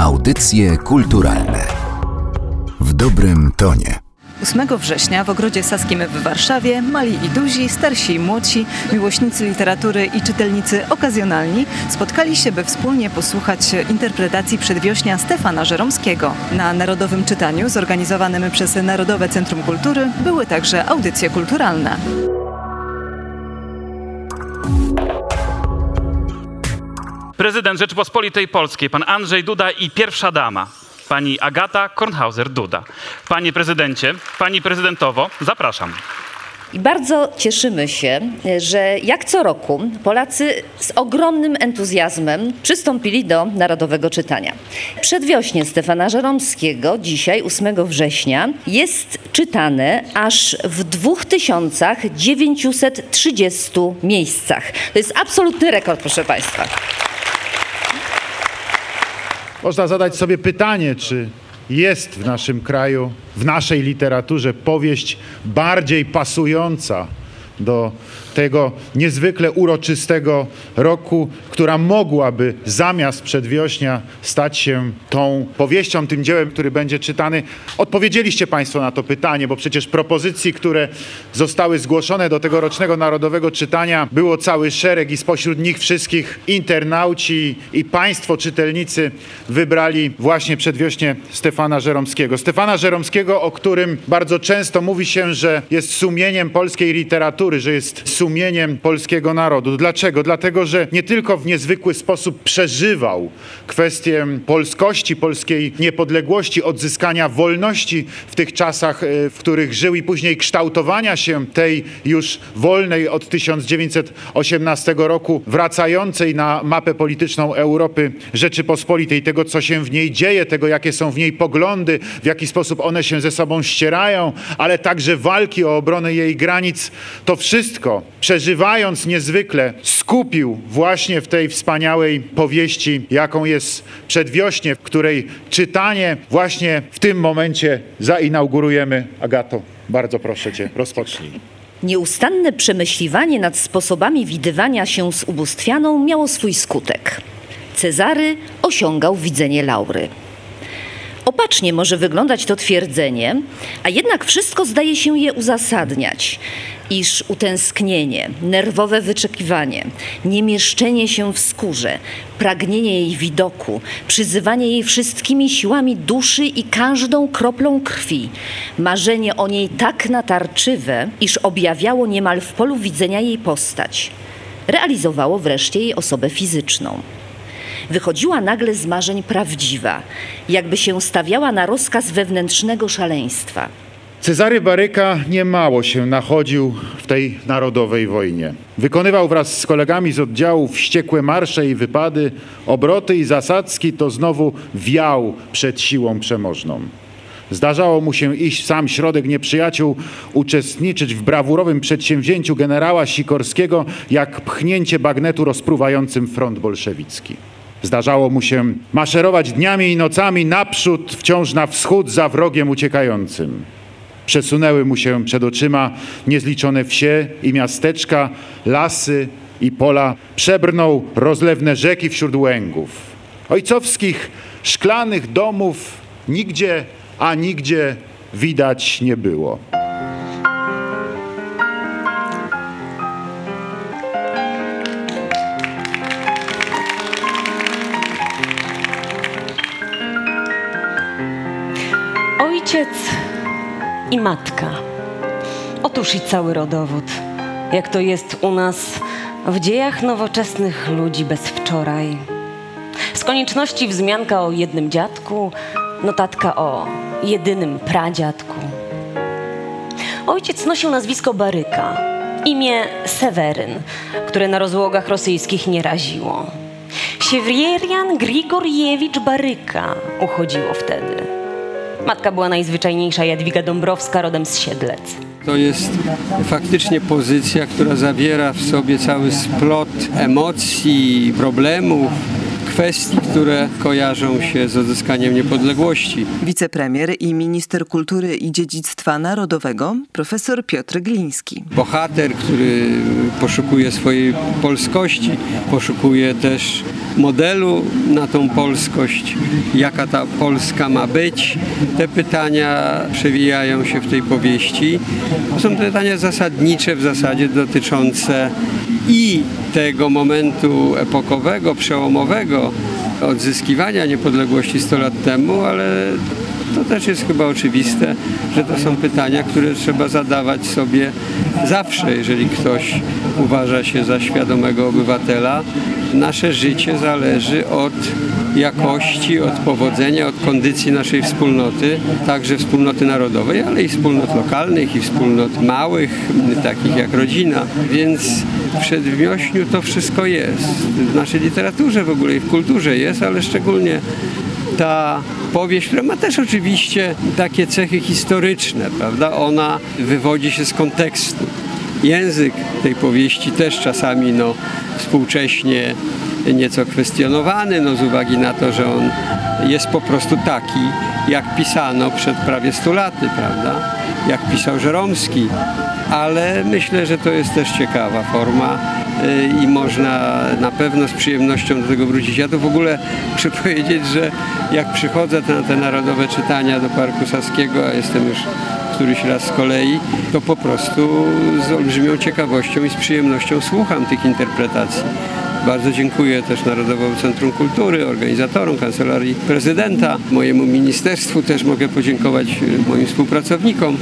Audycje kulturalne w dobrym tonie. 8 września w Ogrodzie Saskim w Warszawie mali i duzi, starsi i młodsi, miłośnicy literatury i czytelnicy okazjonalni spotkali się, by wspólnie posłuchać interpretacji przedwiośnia Stefana Żeromskiego. Na Narodowym Czytaniu zorganizowanym przez Narodowe Centrum Kultury były także audycje kulturalne. Prezydent Rzeczypospolitej Polskiej, pan Andrzej Duda i pierwsza dama, pani Agata Kornhauser-Duda. Panie prezydencie, pani prezydentowo, zapraszam. I bardzo cieszymy się, że jak co roku Polacy z ogromnym entuzjazmem przystąpili do Narodowego Czytania. Przedwiośnie Stefana Żeromskiego, dzisiaj 8 września, jest czytane aż w 2930 miejscach. To jest absolutny rekord, proszę Państwa. Można zadać sobie pytanie, czy jest w naszym kraju, w naszej literaturze powieść bardziej pasująca do tego niezwykle uroczystego roku, która mogłaby zamiast przedwiośnia stać się tą powieścią, tym dziełem, który będzie czytany. Odpowiedzieliście Państwo na to pytanie, bo przecież propozycji, które zostały zgłoszone do tegorocznego Narodowego Czytania było cały szereg i spośród nich wszystkich internauci i Państwo czytelnicy wybrali właśnie przedwiośnie Stefana Żeromskiego. Stefana Żeromskiego, o którym bardzo często mówi się, że jest sumieniem polskiej literatury, że jest sumieniem polskiego narodu. Dlaczego? Dlatego, że nie tylko w niezwykły sposób przeżywał kwestię polskości, polskiej niepodległości, odzyskania wolności w tych czasach, e, w których żył i później kształtowania się tej już wolnej od 1918 roku, wracającej na mapę polityczną Europy Rzeczypospolitej, tego co się w niej dzieje, tego jakie są w niej poglądy, w jaki sposób one się ze sobą ścierają, ale także walki o obronę jej granic, to wszystko przeżywając niezwykle, skupił właśnie w tej wspaniałej powieści, jaką jest Przedwiośnie, w której czytanie właśnie w tym momencie zainaugurujemy. Agato, bardzo proszę Cię, rozpocznij. Nieustanne przemyśliwanie nad sposobami widywania się z ubóstwianą miało swój skutek. Cezary osiągał widzenie Laury. Opacznie może wyglądać to twierdzenie, a jednak wszystko zdaje się je uzasadniać, iż utęsknienie, nerwowe wyczekiwanie, niemieszczenie się w skórze, pragnienie jej widoku, przyzywanie jej wszystkimi siłami duszy i każdą kroplą krwi, marzenie o niej tak natarczywe, iż objawiało niemal w polu widzenia jej postać, realizowało wreszcie jej osobę fizyczną wychodziła nagle z marzeń prawdziwa, jakby się stawiała na rozkaz wewnętrznego szaleństwa. Cezary Baryka niemało się nachodził w tej narodowej wojnie. Wykonywał wraz z kolegami z oddziału wściekłe marsze i wypady, obroty i zasadzki, to znowu wiał przed siłą przemożną. Zdarzało mu się iść w sam środek nieprzyjaciół, uczestniczyć w brawurowym przedsięwzięciu generała Sikorskiego, jak pchnięcie bagnetu rozpruwającym front bolszewicki. Zdarzało mu się maszerować dniami i nocami naprzód, wciąż na wschód za wrogiem uciekającym. Przesunęły mu się przed oczyma niezliczone wsie i miasteczka, lasy i pola. Przebrnął rozlewne rzeki wśród łęgów. Ojcowskich szklanych domów nigdzie, a nigdzie widać nie było. Ojciec i matka. Otóż i cały rodowód. Jak to jest u nas w dziejach nowoczesnych ludzi bez wczoraj. Z konieczności wzmianka o jednym dziadku, notatka o jedynym pradziadku. Ojciec nosił nazwisko Baryka, imię Seweryn, które na rozłogach rosyjskich nie raziło. Siewrierian Grigorjewicz Baryka uchodziło wtedy. Matka była najzwyczajniejsza Jadwiga Dąbrowska, rodem z Siedlec. To jest faktycznie pozycja, która zawiera w sobie cały splot emocji, problemów, kwestii, które kojarzą się z odzyskaniem niepodległości. Wicepremier i minister kultury i dziedzictwa narodowego profesor Piotr Gliński. Bohater, który poszukuje swojej polskości, poszukuje też modelu na tą polskość, jaka ta Polska ma być. Te pytania przewijają się w tej powieści. To są pytania zasadnicze w zasadzie dotyczące i tego momentu epokowego, przełomowego odzyskiwania niepodległości 100 lat temu, ale to też jest chyba oczywiste, że to są pytania, które trzeba zadawać sobie zawsze, jeżeli ktoś uważa się za świadomego obywatela. Nasze życie zależy od jakości, od powodzenia, od kondycji naszej wspólnoty, także wspólnoty narodowej, ale i wspólnot lokalnych, i wspólnot małych, takich jak rodzina. Więc w Przedwiośniu to wszystko jest. W naszej literaturze w ogóle i w kulturze jest, ale szczególnie ta powieść, która ma też oczywiście takie cechy historyczne, prawda? Ona wywodzi się z kontekstu. Język tej powieści też czasami no, współcześnie nieco kwestionowany, no, z uwagi na to, że on jest po prostu taki, jak pisano przed prawie 100 laty, prawda? Jak pisał Żeromski. Ale myślę, że to jest też ciekawa forma y, i można na pewno z przyjemnością do tego wrócić. Ja to w ogóle muszę powiedzieć, że jak przychodzę na te narodowe czytania do Parku Saskiego, a jestem już któryś raz z kolei, to po prostu z olbrzymią ciekawością i z przyjemnością słucham tych interpretacji. Bardzo dziękuję też Narodowemu Centrum Kultury, organizatorom, Kancelarii Prezydenta, mojemu ministerstwu też mogę podziękować y, moim współpracownikom,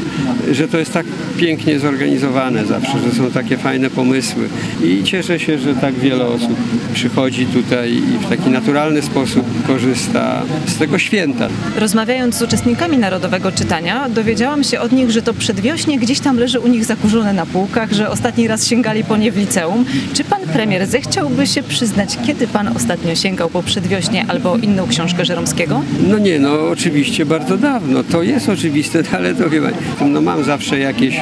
że to jest tak pięknie zorganizowane zawsze, że są takie fajne pomysły i cieszę się, że tak wiele osób przychodzi tutaj i w taki naturalny sposób korzysta z tego święta. Rozmawiając z uczestnikami Narodowego Czytania, dowiedziałam się od nich, że to przedwiośnie gdzieś tam leży u nich zakurzone na półkach, że ostatni raz sięgali po nie w liceum. Czy pan premier zechciałby się przyznać, kiedy pan ostatnio sięgał po przedwiośnie albo inną książkę Żeromskiego? No nie, no oczywiście bardzo dawno. To jest oczywiste, ale to chyba, no mam zawsze jakieś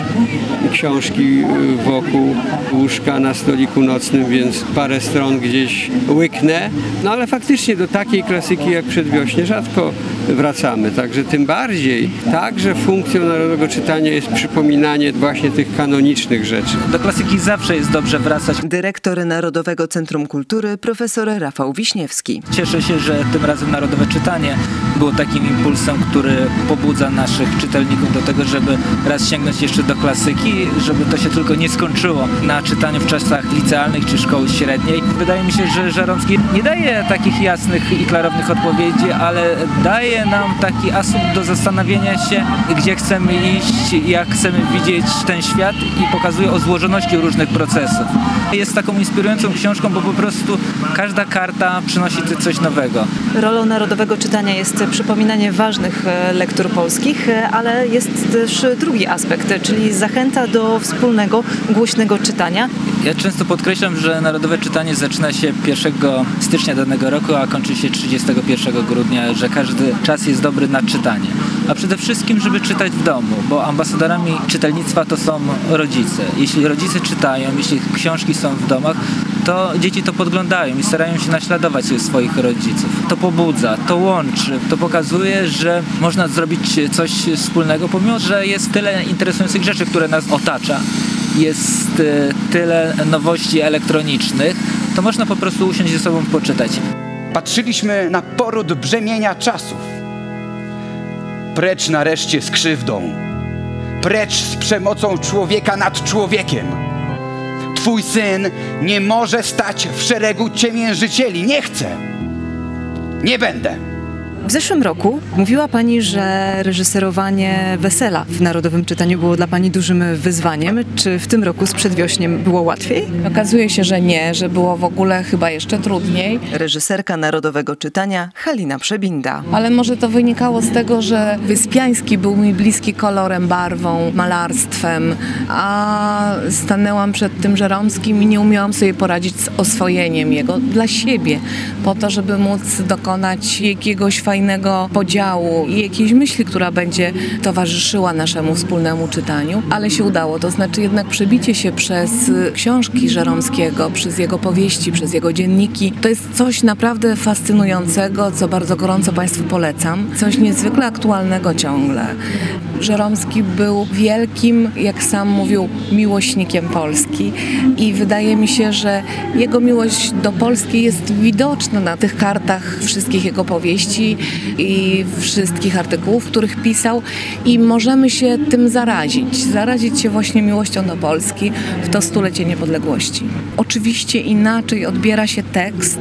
książki y, wokół łóżka na stoliku nocnym, więc parę stron gdzieś łyknę. No ale faktycznie do takiej klasyki jak Przedwiośnie rzadko wracamy. Także tym bardziej także funkcją narodowego czytania jest przypominanie właśnie tych kanonicznych rzeczy. Do klasyki zawsze jest dobrze wracać. Dyrektor Narodowego Centrum Kultury profesor Rafał Wiśniewski. Cieszę się, że tym razem Narodowe Czytanie było takim impulsem, który pobudza naszych czytelników do tego, żeby raz sięgnąć jeszcze do klasyki, żeby to się tylko nie skończyło na czytaniu w czasach licealnych czy szkoły średniej. Wydaje mi się, że Żeromski nie daje takich jasnych i klarownych odpowiedzi, ale daje nam taki asumpt do zastanowienia się, gdzie chcemy iść, jak chcemy widzieć ten świat i pokazuje o złożoności różnych procesów. Jest taką inspirującą książką, bo po prostu każda karta przynosi coś nowego. Rolą Narodowego Czytania jest przypominanie ważnych e, lektur polskich, e, ale jest też drugi aspekt, czyli zachęta do wspólnego, głośnego czytania. Ja często podkreślam, że Narodowe Czytanie zaczyna się 1 stycznia danego roku, a kończy się 31 grudnia, że każdy czas jest dobry na czytanie. A przede wszystkim, żeby czytać w domu, bo ambasadorami czytelnictwa to są rodzice. Jeśli rodzice czytają, jeśli książki są w domach, to dzieci to podglądają i starają się naśladować swoich rodziców. To pobudza, to łączy, to pokazuje, że można zrobić coś wspólnego, pomimo że jest tyle interesujących rzeczy, które nas otacza. Jest e, tyle nowości elektronicznych, to można po prostu usiąść ze sobą poczytać. Patrzyliśmy na poród brzemienia czasów. Precz nareszcie z krzywdą. Precz z przemocą człowieka nad człowiekiem. Twój syn nie może stać w szeregu ciemiężycieli. Nie chcę. Nie będę. W zeszłym roku mówiła Pani, że reżyserowanie wesela w Narodowym Czytaniu było dla Pani dużym wyzwaniem. Czy w tym roku z przedwiośniem było łatwiej? Okazuje się, że nie, że było w ogóle chyba jeszcze trudniej. Reżyserka Narodowego Czytania Halina Przebinda. Ale może to wynikało z tego, że Wyspiański był mi bliski kolorem, barwą, malarstwem, a stanęłam przed tym Żeromskim i nie umiałam sobie poradzić z oswojeniem jego dla siebie, po to, żeby móc dokonać jakiegoś fajnego fajnego podziału i jakiejś myśli, która będzie towarzyszyła naszemu wspólnemu czytaniu, ale się udało. To znaczy jednak przebicie się przez y, książki Żeromskiego, przez jego powieści, przez jego dzienniki, to jest coś naprawdę fascynującego, co bardzo gorąco Państwu polecam. Coś niezwykle aktualnego ciągle. Żeromski był wielkim, jak sam mówił, miłośnikiem Polski i wydaje mi się, że jego miłość do Polski jest widoczna na tych kartach wszystkich jego powieści i wszystkich artykułów, których pisał i możemy się tym zarazić. Zarazić się właśnie miłością do Polski w to stulecie niepodległości. Oczywiście inaczej odbiera się tekst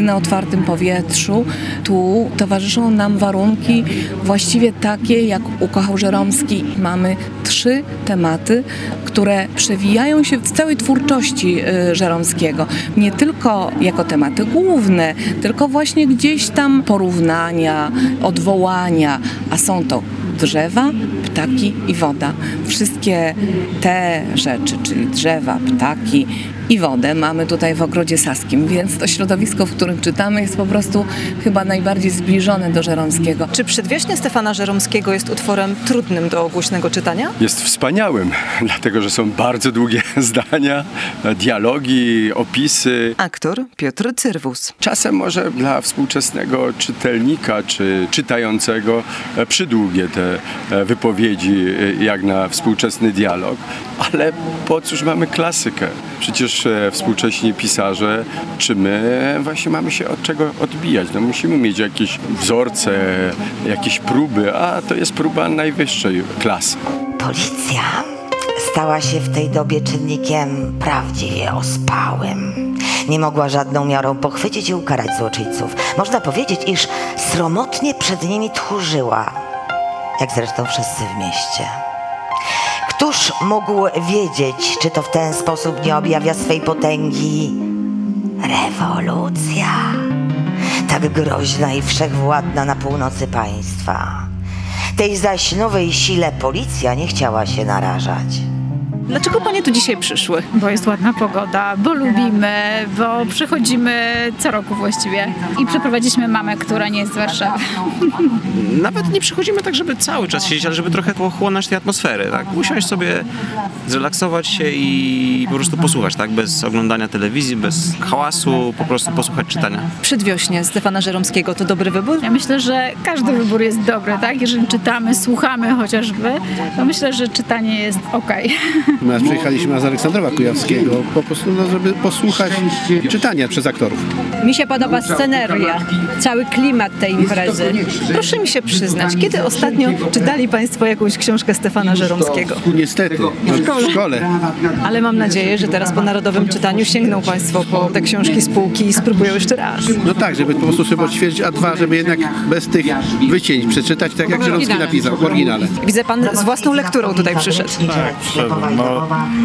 na otwartym powietrzu. Tu towarzyszą nam warunki właściwie takie, jak ukochał Żeromski. Mamy trzy tematy, które przewijają się w całej twórczości y, Żeromskiego. Nie tylko jako tematy główne, tylko właśnie gdzieś tam porównania, odwołania, a są to drzewa, ptaki i woda. Wszystkie te rzeczy, czyli drzewa, ptaki i wodę mamy tutaj w Ogrodzie Saskim, więc to środowisko, w którym czytamy jest po prostu chyba najbardziej zbliżone do Żeromskiego. Czy Przedwiośnie Stefana Żeromskiego jest utworem trudnym do głośnego czytania? Jest wspaniałym, dlatego że są bardzo długie zdania, dialogi, opisy. Aktor Piotr Cyrwus. Czasem może dla współczesnego czytelnika czy czytającego e, przydługie te e, wypowiedzi, e, jak na współczesny dialog, ale po cóż mamy klasykę? Przecież współcześni pisarze, czy my właśnie mamy się od czego odbijać? No musimy mieć jakieś wzorce, jakieś próby, a to jest próba najwyższej klasy. Policja stała się w tej dobie czynnikiem prawdziwie ospałym. Nie mogła żadną miarą pochwycić i ukarać złoczyńców. Można powiedzieć, iż sromotnie przed nimi tchórzyła, jak zresztą wszyscy w mieście. Któż mógł wiedzieć, czy to w ten sposób nie objawia swej potęgi rewolucja, tak groźna i wszechwładna na północy państwa. Tej zaś nowej sile policja nie chciała się narażać. Dlaczego panie tu dzisiaj przyszły? Bo jest ładna pogoda, bo lubimy, bo przychodzimy co roku właściwie i przeprowadziliśmy mamę, która nie jest z Warszawy. Nawet nie przychodzimy tak, żeby cały czas siedzieć, ale żeby trochę pochłonąć tej atmosfery, tak? Usiąść sobie, zrelaksować się i po prostu posłuchać, tak? Bez oglądania telewizji, bez hałasu, po prostu posłuchać czytania. Przedwiośnie Stefana Żeromskiego to dobry wybór? Ja myślę, że każdy wybór jest dobry, tak? Jeżeli czytamy, słuchamy chociażby, to myślę, że czytanie jest okej. My przyjechaliśmy z Aleksandrowa Kujawskiego po prostu, no, żeby posłuchać czytania przez aktorów. Mi się podoba sceneria, cały klimat tej imprezy. Proszę mi się przyznać, kiedy ostatnio czytali Państwo jakąś książkę Stefana Żeromskiego? Niestety, no, w szkole. Ale mam nadzieję, że teraz po narodowym czytaniu sięgną Państwo po te książki z półki i spróbują jeszcze raz. No tak, żeby po prostu sobie odświeżyć, a dwa, żeby jednak bez tych wycięć przeczytać, tak jak Żeromski napisał, w oryginale. Widzę Pan z własną lekturą tutaj przyszedł. Tak, przyszedłem. No,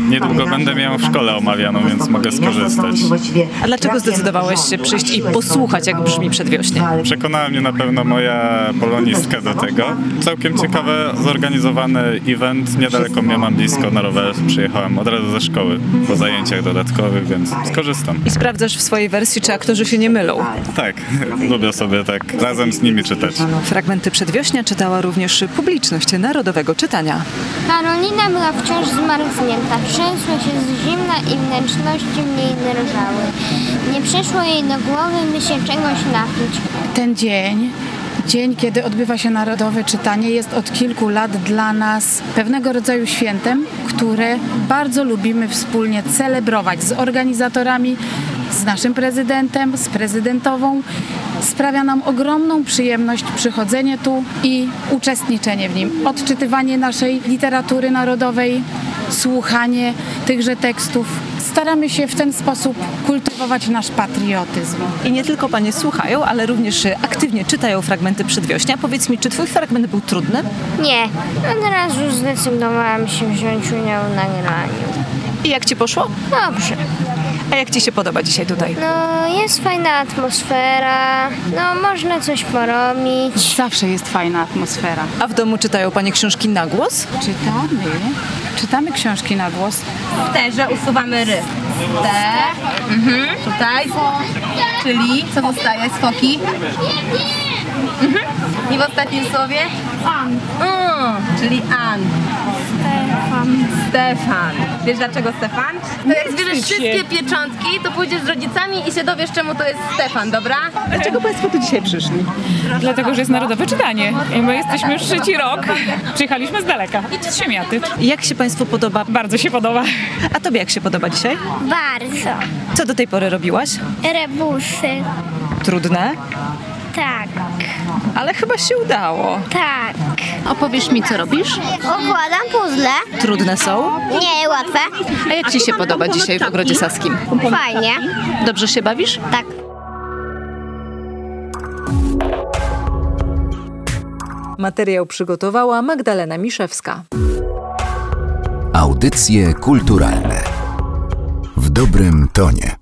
niedługo będę miał w szkole omawianą, więc mogę skorzystać. A dlaczego zdecydowałeś się przyjść i posłuchać, jak brzmi przedwiośnie? Przekonała mnie na pewno moja polonistka do tego. Całkiem ciekawy, zorganizowany event. Niedaleko mnie mam blisko na rowerze. Przyjechałem od razu ze szkoły po zajęciach dodatkowych, więc skorzystam. I sprawdzasz w swojej wersji, czy aktorzy się nie mylą. Tak, lubię sobie tak razem z nimi czytać. Fragmenty przedwiośnia czytała również publiczność Narodowego Czytania. Karolina była wciąż zmarznięta. Trzęsła się z zimna i wnętrzności w niej drżały. Nie przyszło jej do głowy, by się czegoś napić. Ten dzień Dzień, kiedy odbywa się narodowe czytanie, jest od kilku lat dla nas pewnego rodzaju świętem, które bardzo lubimy wspólnie celebrować z organizatorami, z naszym prezydentem, z prezydentową. Sprawia nam ogromną przyjemność przychodzenie tu i uczestniczenie w nim. Odczytywanie naszej literatury narodowej, słuchanie tychże tekstów. Staramy się w ten sposób kultywować nasz patriotyzm. I nie tylko panie słuchają, ale również aktywnie czytają fragmenty przedwiośnia. Powiedz mi, czy twój fragment był trudny? Nie, od razu zdecydowałam się wziąć udział w nagraniu. I jak ci poszło? Dobrze. A jak ci się podoba dzisiaj tutaj? No, jest fajna atmosfera, no można coś porobić. Zawsze jest fajna atmosfera. A w domu czytają panie książki na głos? Czytamy. Czytamy książki na głos. Te, że usuwamy ry. Te. Mhm. Tutaj. Czyli co zostaje? Skoki. Mhm. I w ostatnim słowie? An. Mm, czyli An. Stefan. Wiesz dlaczego Stefan? To jak zbierzesz wszystkie pieczątki, to pójdziesz z rodzicami i się dowiesz, czemu to jest Stefan, dobra? Dlaczego Państwo tu dzisiaj przyszli? Dlatego, że jest narodowe czytanie. I my jesteśmy już trzeci rok. Przyjechaliśmy z daleka. I z Siemiatycz. Jak się Państwu podoba? Bardzo się podoba. A Tobie jak się podoba dzisiaj? Bardzo. Co do tej pory robiłaś? Rebusy. Trudne? Tak. Ale chyba się udało. Tak. Opowiesz mi, co robisz? Układam puzzle. Trudne są? Nie, łatwe. A jak Ci się podoba dzisiaj w Ogrodzie Saskim? Fajnie. Dobrze się bawisz? Tak. Materiał przygotowała Magdalena Miszewska. Audycje kulturalne w dobrym tonie.